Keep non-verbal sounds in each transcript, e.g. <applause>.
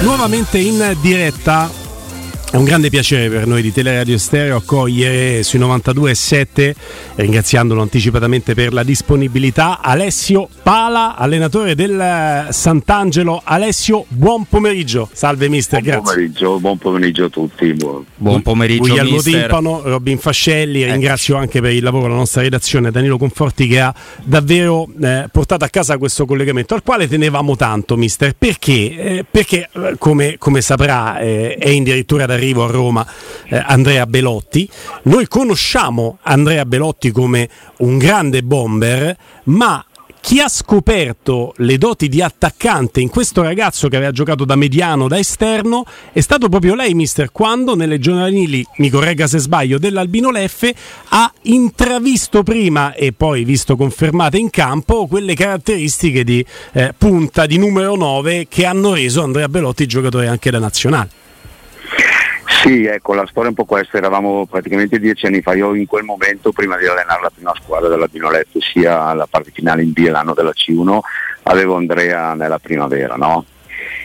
Nuovamente in diretta è un grande piacere per noi di Teleradio Stereo accogliere sui 92.7, ringraziandolo anticipatamente per la disponibilità, Alessio Pala, allenatore del Sant'Angelo. Alessio, buon pomeriggio. Salve mister, buon grazie. Pomeriggio, buon pomeriggio a tutti. Buon, buon pomeriggio Guglielmo mister. Timpano, Robin Fascelli, ecco. ringrazio anche per il lavoro la nostra redazione, Danilo Conforti che ha davvero eh, portato a casa questo collegamento, al quale tenevamo tanto mister, perché? Eh, perché come, come saprà eh, è addirittura da arrivo a Roma eh, Andrea Belotti. Noi conosciamo Andrea Belotti come un grande bomber, ma chi ha scoperto le doti di attaccante in questo ragazzo che aveva giocato da mediano, da esterno, è stato proprio lei, mister, quando nelle giovanili, mi corregga se sbaglio, dell'Albino Leffe ha intravisto prima e poi visto confermate in campo quelle caratteristiche di eh, punta, di numero 9 che hanno reso Andrea Belotti giocatore anche da nazionale. Sì, ecco, la storia è un po' questa, eravamo praticamente dieci anni fa, io in quel momento, prima di allenare la prima squadra della Binolette, sia alla parte finale in B l'anno della C1, avevo Andrea nella primavera, no?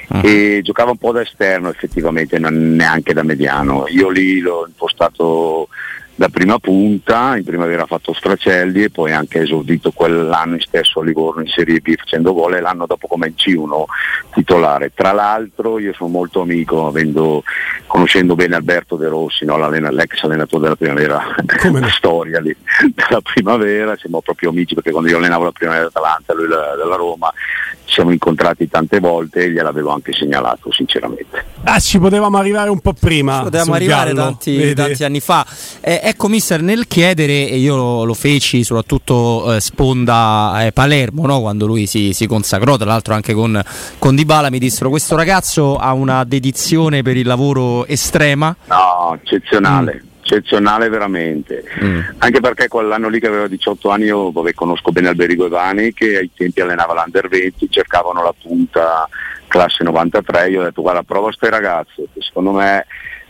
Uh-huh. E giocava un po' da esterno effettivamente, non neanche da mediano. Io lì l'ho impostato da prima punta, in primavera ha fatto Stracelli e poi anche esordito quell'anno stesso a Livorno in Serie B facendo gol e l'anno dopo come in C1 titolare. Tra l'altro io sono molto amico, avendo, conoscendo bene Alberto De Rossi, no? l'ex allenatore della primavera, come <laughs> storia lì, <laughs> della primavera, siamo proprio amici perché quando io allenavo la primavera d'Atalanta, lui della Roma, ci siamo incontrati tante volte e gliel'avevo anche segnalato sinceramente. Ah, ci potevamo arrivare un po' prima. Ci potevamo arrivare tanti, tanti, anni fa. Eh, ecco mister, nel chiedere, e io lo, lo feci soprattutto eh, sponda eh, Palermo, no? quando lui si, si, consacrò, tra l'altro anche con, con Dybala, mi dissero questo ragazzo ha una dedizione per il lavoro estrema. No, eccezionale. Mm eccezionale veramente, mm. anche perché quell'anno lì che aveva 18 anni io vabbè, conosco bene Alberigo Ivani che ai tempi allenava l'Under 20, cercavano la punta classe 93, io ho detto guarda prova queste ragazze, che secondo me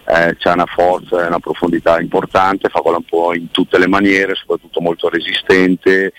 eh, c'è una forza e una profondità importante, fa quello un po' in tutte le maniere, soprattutto molto resistente,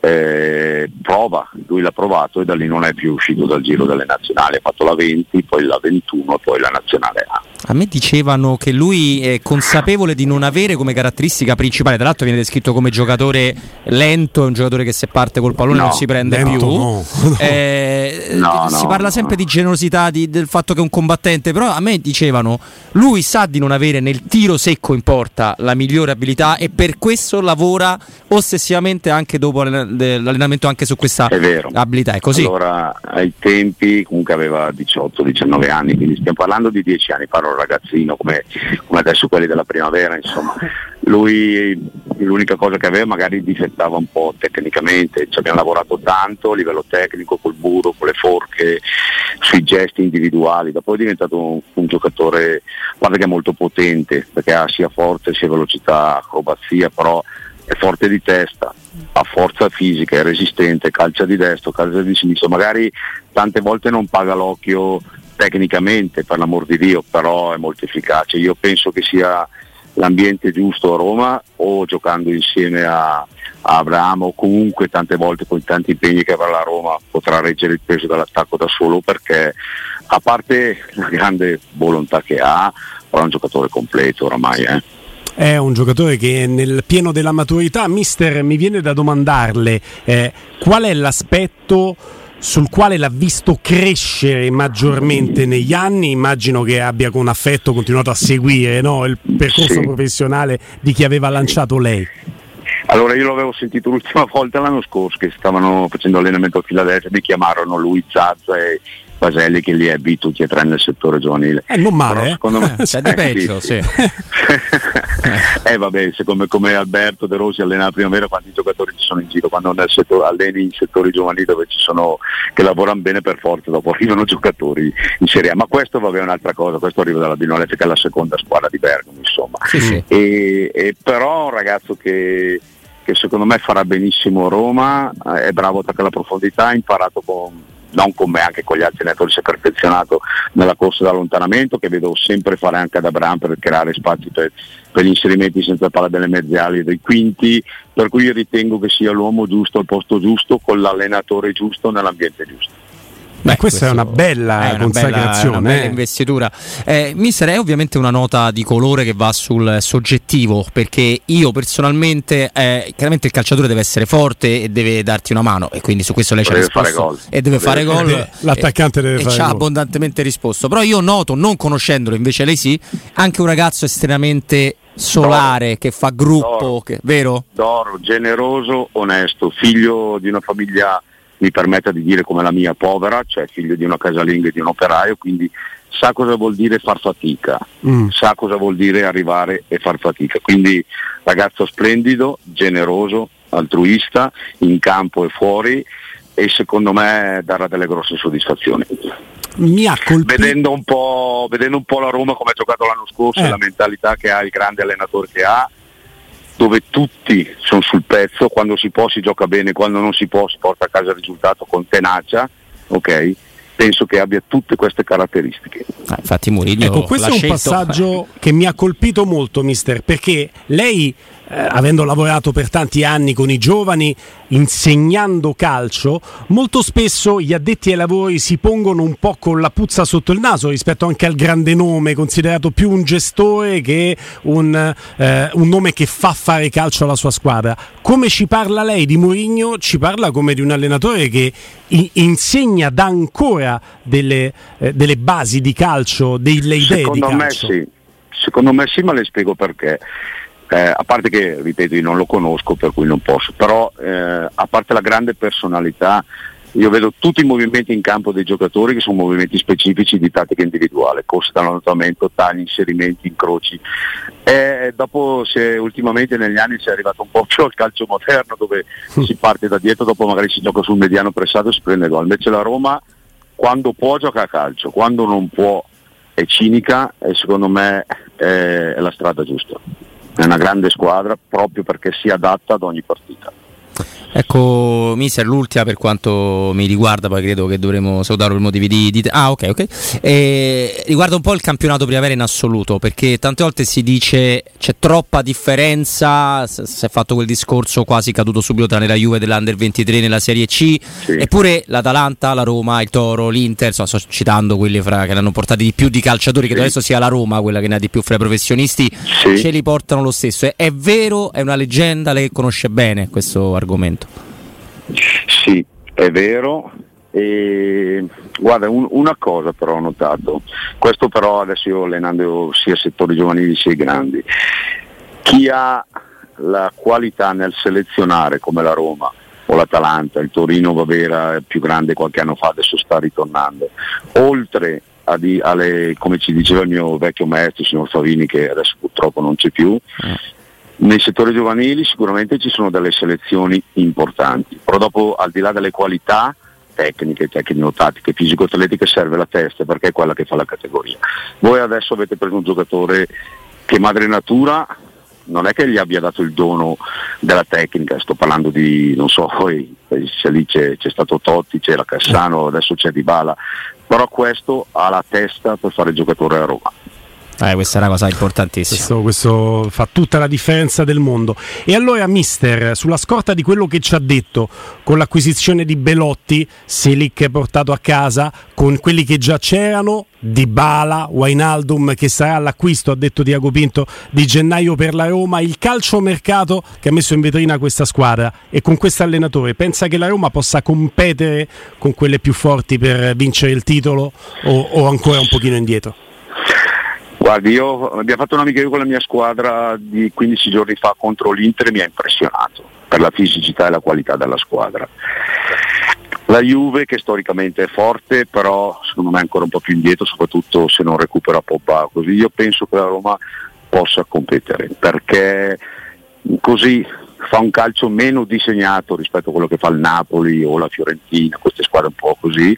eh, prova, lui l'ha provato e da lì non è più uscito dal giro delle nazionali, ha fatto la 20, poi la 21 e poi la nazionale A. A me dicevano che lui è consapevole di non avere come caratteristica principale, tra l'altro viene descritto come giocatore lento, è un giocatore che se parte col pallone no, non si prende più. <laughs> No. Eh, no, si parla sempre di generosità, di, del fatto che è un combattente, però a me dicevano lui sa di non avere nel tiro secco in porta la migliore abilità e per questo lavora ossessivamente anche dopo l'allenamento anche su questa abilità. È così? Allora, ai tempi comunque aveva 18-19 anni, quindi stiamo parlando di 10 anni, parlo ragazzino come, come, adesso quelli della primavera, insomma. Lui l'unica cosa che aveva magari difettava un po' tecnicamente, ci abbiamo lavorato tanto a livello tecnico, col burro, con le forche, sui gesti individuali, dopo è diventato un, un giocatore, guarda che è molto potente, perché ha sia forza sia velocità, acrobazia, però è forte di testa, ha forza fisica, è resistente, calcia di destra, calcia di sinistra, magari tante volte non paga l'occhio tecnicamente per l'amor di Dio, però è molto efficace. Io penso che sia l'ambiente giusto a Roma o giocando insieme a, a Abramo comunque tante volte con tanti impegni che avrà la Roma potrà reggere il peso dell'attacco da solo perché a parte la grande volontà che ha, però è un giocatore completo oramai. Eh. È un giocatore che è nel pieno della maturità. Mister, mi viene da domandarle eh, qual è l'aspetto sul quale l'ha visto crescere maggiormente negli anni, immagino che abbia con affetto continuato a seguire no? il percorso sì. professionale di chi aveva lanciato lei. Allora io l'avevo sentito l'ultima <laughs> volta l'anno scorso che stavano facendo allenamento a Filadelfia, mi chiamarono lui, Zazza e Paselli che li ebbi tutti e tre nel settore giovanile. Eh, non male, Però, me, <laughs> c'è di peggio, sì. sì. <laughs> eh vabbè, secondo come Alberto De Rossi allena la primavera, quanti giocatori ci sono in giro, quando nel settore, alleni in settori giovanili dove ci sono che lavorano bene per forza, dopo arrivano giocatori in Serie A. Ma questo vabbè è un'altra cosa, questo arriva dalla Binolete che è la seconda squadra di Bergamo, insomma. Sì, sì. E, e però un ragazzo che che secondo me farà benissimo Roma, è bravo a attaccare la profondità, ha imparato con, non con me, anche con gli altri allenatori si è perfezionato nella corsa d'allontanamento che vedo sempre fare anche ad Abraham per creare spazi per, per gli inserimenti senza palla delle mezziali dei quinti, per cui ritengo che sia l'uomo giusto al posto giusto con l'allenatore giusto nell'ambiente giusto. Beh, questa è una bella è una consacrazione. Bella, una bella investitura. Eh, mister, è ovviamente una nota di colore che va sul soggettivo, perché io personalmente, eh, chiaramente il calciatore deve essere forte e deve darti una mano, e quindi su questo lei ci ha risposto. E deve fare gol. L'attaccante deve e, fare E ci ha abbondantemente risposto. Però io noto, non conoscendolo, invece lei sì, anche un ragazzo estremamente solare Doro. che fa gruppo, Doro. Che, vero? Doro, generoso, onesto, figlio di una famiglia mi permetta di dire come la mia povera, cioè figlio di una casalinga e di un operaio, quindi sa cosa vuol dire far fatica, mm. sa cosa vuol dire arrivare e far fatica. Quindi ragazzo splendido, generoso, altruista, in campo e fuori e secondo me darà delle grosse soddisfazioni. Mi ha colpito. Vedendo un po', vedendo un po la Roma come ha giocato l'anno scorso eh. e la mentalità che ha il grande allenatore che ha, dove tutti sono sul pezzo, quando si può si gioca bene, quando non si può si porta a casa il risultato con tenacia, ok? Penso che abbia tutte queste caratteristiche. Ah, infatti Murillo Ecco, questo è un scelto. passaggio che mi ha colpito molto, mister, perché lei eh, avendo lavorato per tanti anni con i giovani, insegnando calcio, molto spesso gli addetti ai lavori si pongono un po' con la puzza sotto il naso rispetto anche al grande nome, considerato più un gestore che un, eh, un nome che fa fare calcio alla sua squadra. Come ci parla lei di Mourinho? Ci parla come di un allenatore che i- insegna, dà ancora delle, eh, delle, basi di calcio, delle idee Secondo di calcio. Me sì. Secondo me sì, ma le spiego perché eh, a parte che, ripeto, io non lo conosco per cui non posso, però eh, a parte la grande personalità, io vedo tutti i movimenti in campo dei giocatori che sono movimenti specifici di tattica individuale, corse dall'annottamento, tagli, inserimenti, incroci. E dopo se ultimamente negli anni si è arrivato un po' più al calcio moderno dove mm. si parte da dietro, dopo magari si gioca sul mediano pressato e si prende gol. Invece la Roma quando può gioca a calcio, quando non può è cinica e secondo me è la strada giusta è una grande squadra proprio perché si adatta ad ogni partita. Ecco, Mister, l'ultima per quanto mi riguarda, poi credo che dovremo salutare per motivi di, di... Ah, ok, ok. E riguarda un po' il campionato primavera in assoluto, perché tante volte si dice c'è troppa differenza, si è fatto quel discorso quasi caduto subito tra la Juve dell'Under 23 nella Serie C, sì. eppure l'Atalanta, la Roma, il Toro, l'Inter, insomma, sto citando quelli fra, che ne hanno portati di più di calciatori, che sì. adesso sia la Roma quella che ne ha di più fra i professionisti, sì. ce li portano lo stesso. È, è vero, è una leggenda, lei conosce bene questo argomento. Sì, è vero. E, guarda, un, una cosa però ho notato, questo però adesso io allenando sia settori giovanili sia grandi, chi ha la qualità nel selezionare come la Roma o l'Atalanta, il Torino Bavera più grande qualche anno fa, adesso sta ritornando, oltre a di, alle, come ci diceva il mio vecchio maestro, signor Favini, che adesso purtroppo non c'è più, eh nei settori giovanili sicuramente ci sono delle selezioni importanti, però dopo al di là delle qualità tecniche, tecnico-tattiche, fisico-atletiche serve la testa perché è quella che fa la categoria. Voi adesso avete preso un giocatore che madre natura non è che gli abbia dato il dono della tecnica, sto parlando di, non so, poi lì c'è, c'è stato Totti, c'era Cassano, adesso c'è Dybala, però questo ha la testa per fare il giocatore a Roma. Eh, questa è una cosa importantissima. Questo, questo, fa tutta la differenza del mondo. E allora, mister, sulla scorta di quello che ci ha detto, con l'acquisizione di Belotti, Selic portato a casa, con quelli che già c'erano, Di Bala, Wainaldum, che sarà l'acquisto, ha detto Diago Pinto, di gennaio per la Roma, il calciomercato che ha messo in vetrina questa squadra e con questo allenatore, pensa che la Roma possa competere con quelle più forti per vincere il titolo o, o ancora un pochino indietro? Guardi, io abbiamo fatto un'amichevole con la mia squadra di 15 giorni fa contro l'Inter e mi ha impressionato per la fisicità e la qualità della squadra. La Juve che storicamente è forte, però secondo me è ancora un po' più indietro, soprattutto se non recupera Pogba. Così io penso che la Roma possa competere, perché così fa un calcio meno disegnato rispetto a quello che fa il Napoli o la Fiorentina, queste squadre un po' così,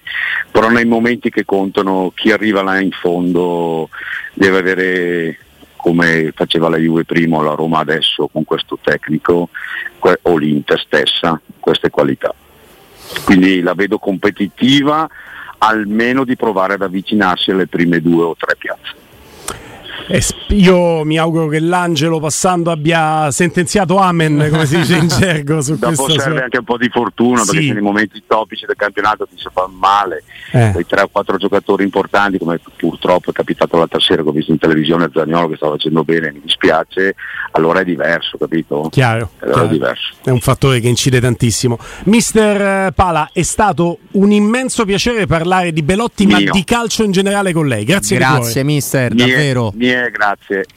però nei momenti che contano chi arriva là in fondo deve avere come faceva la Juve prima o la Roma adesso con questo tecnico o l'Inter stessa queste qualità. Quindi la vedo competitiva almeno di provare ad avvicinarsi alle prime due o tre piazze. Io mi auguro che l'angelo passando abbia sentenziato amen, come si dice in <laughs> gergo. Su Dopo serve sua... anche un po' di fortuna sì. perché nei momenti topici del campionato ti si fa male. Eh. Quei 3 o 4 giocatori importanti, come purtroppo è capitato l'altra sera che ho visto in televisione Zagnolo che stava facendo bene, mi dispiace, allora è diverso, capito? Chiaro. Allora chiaro. È, diverso. è un fattore che incide tantissimo. Mister Pala, è stato un immenso piacere parlare di Belotti, Mio. ma di calcio in generale con lei. Grazie, Grazie, mister, mie, davvero. Mie, grazie.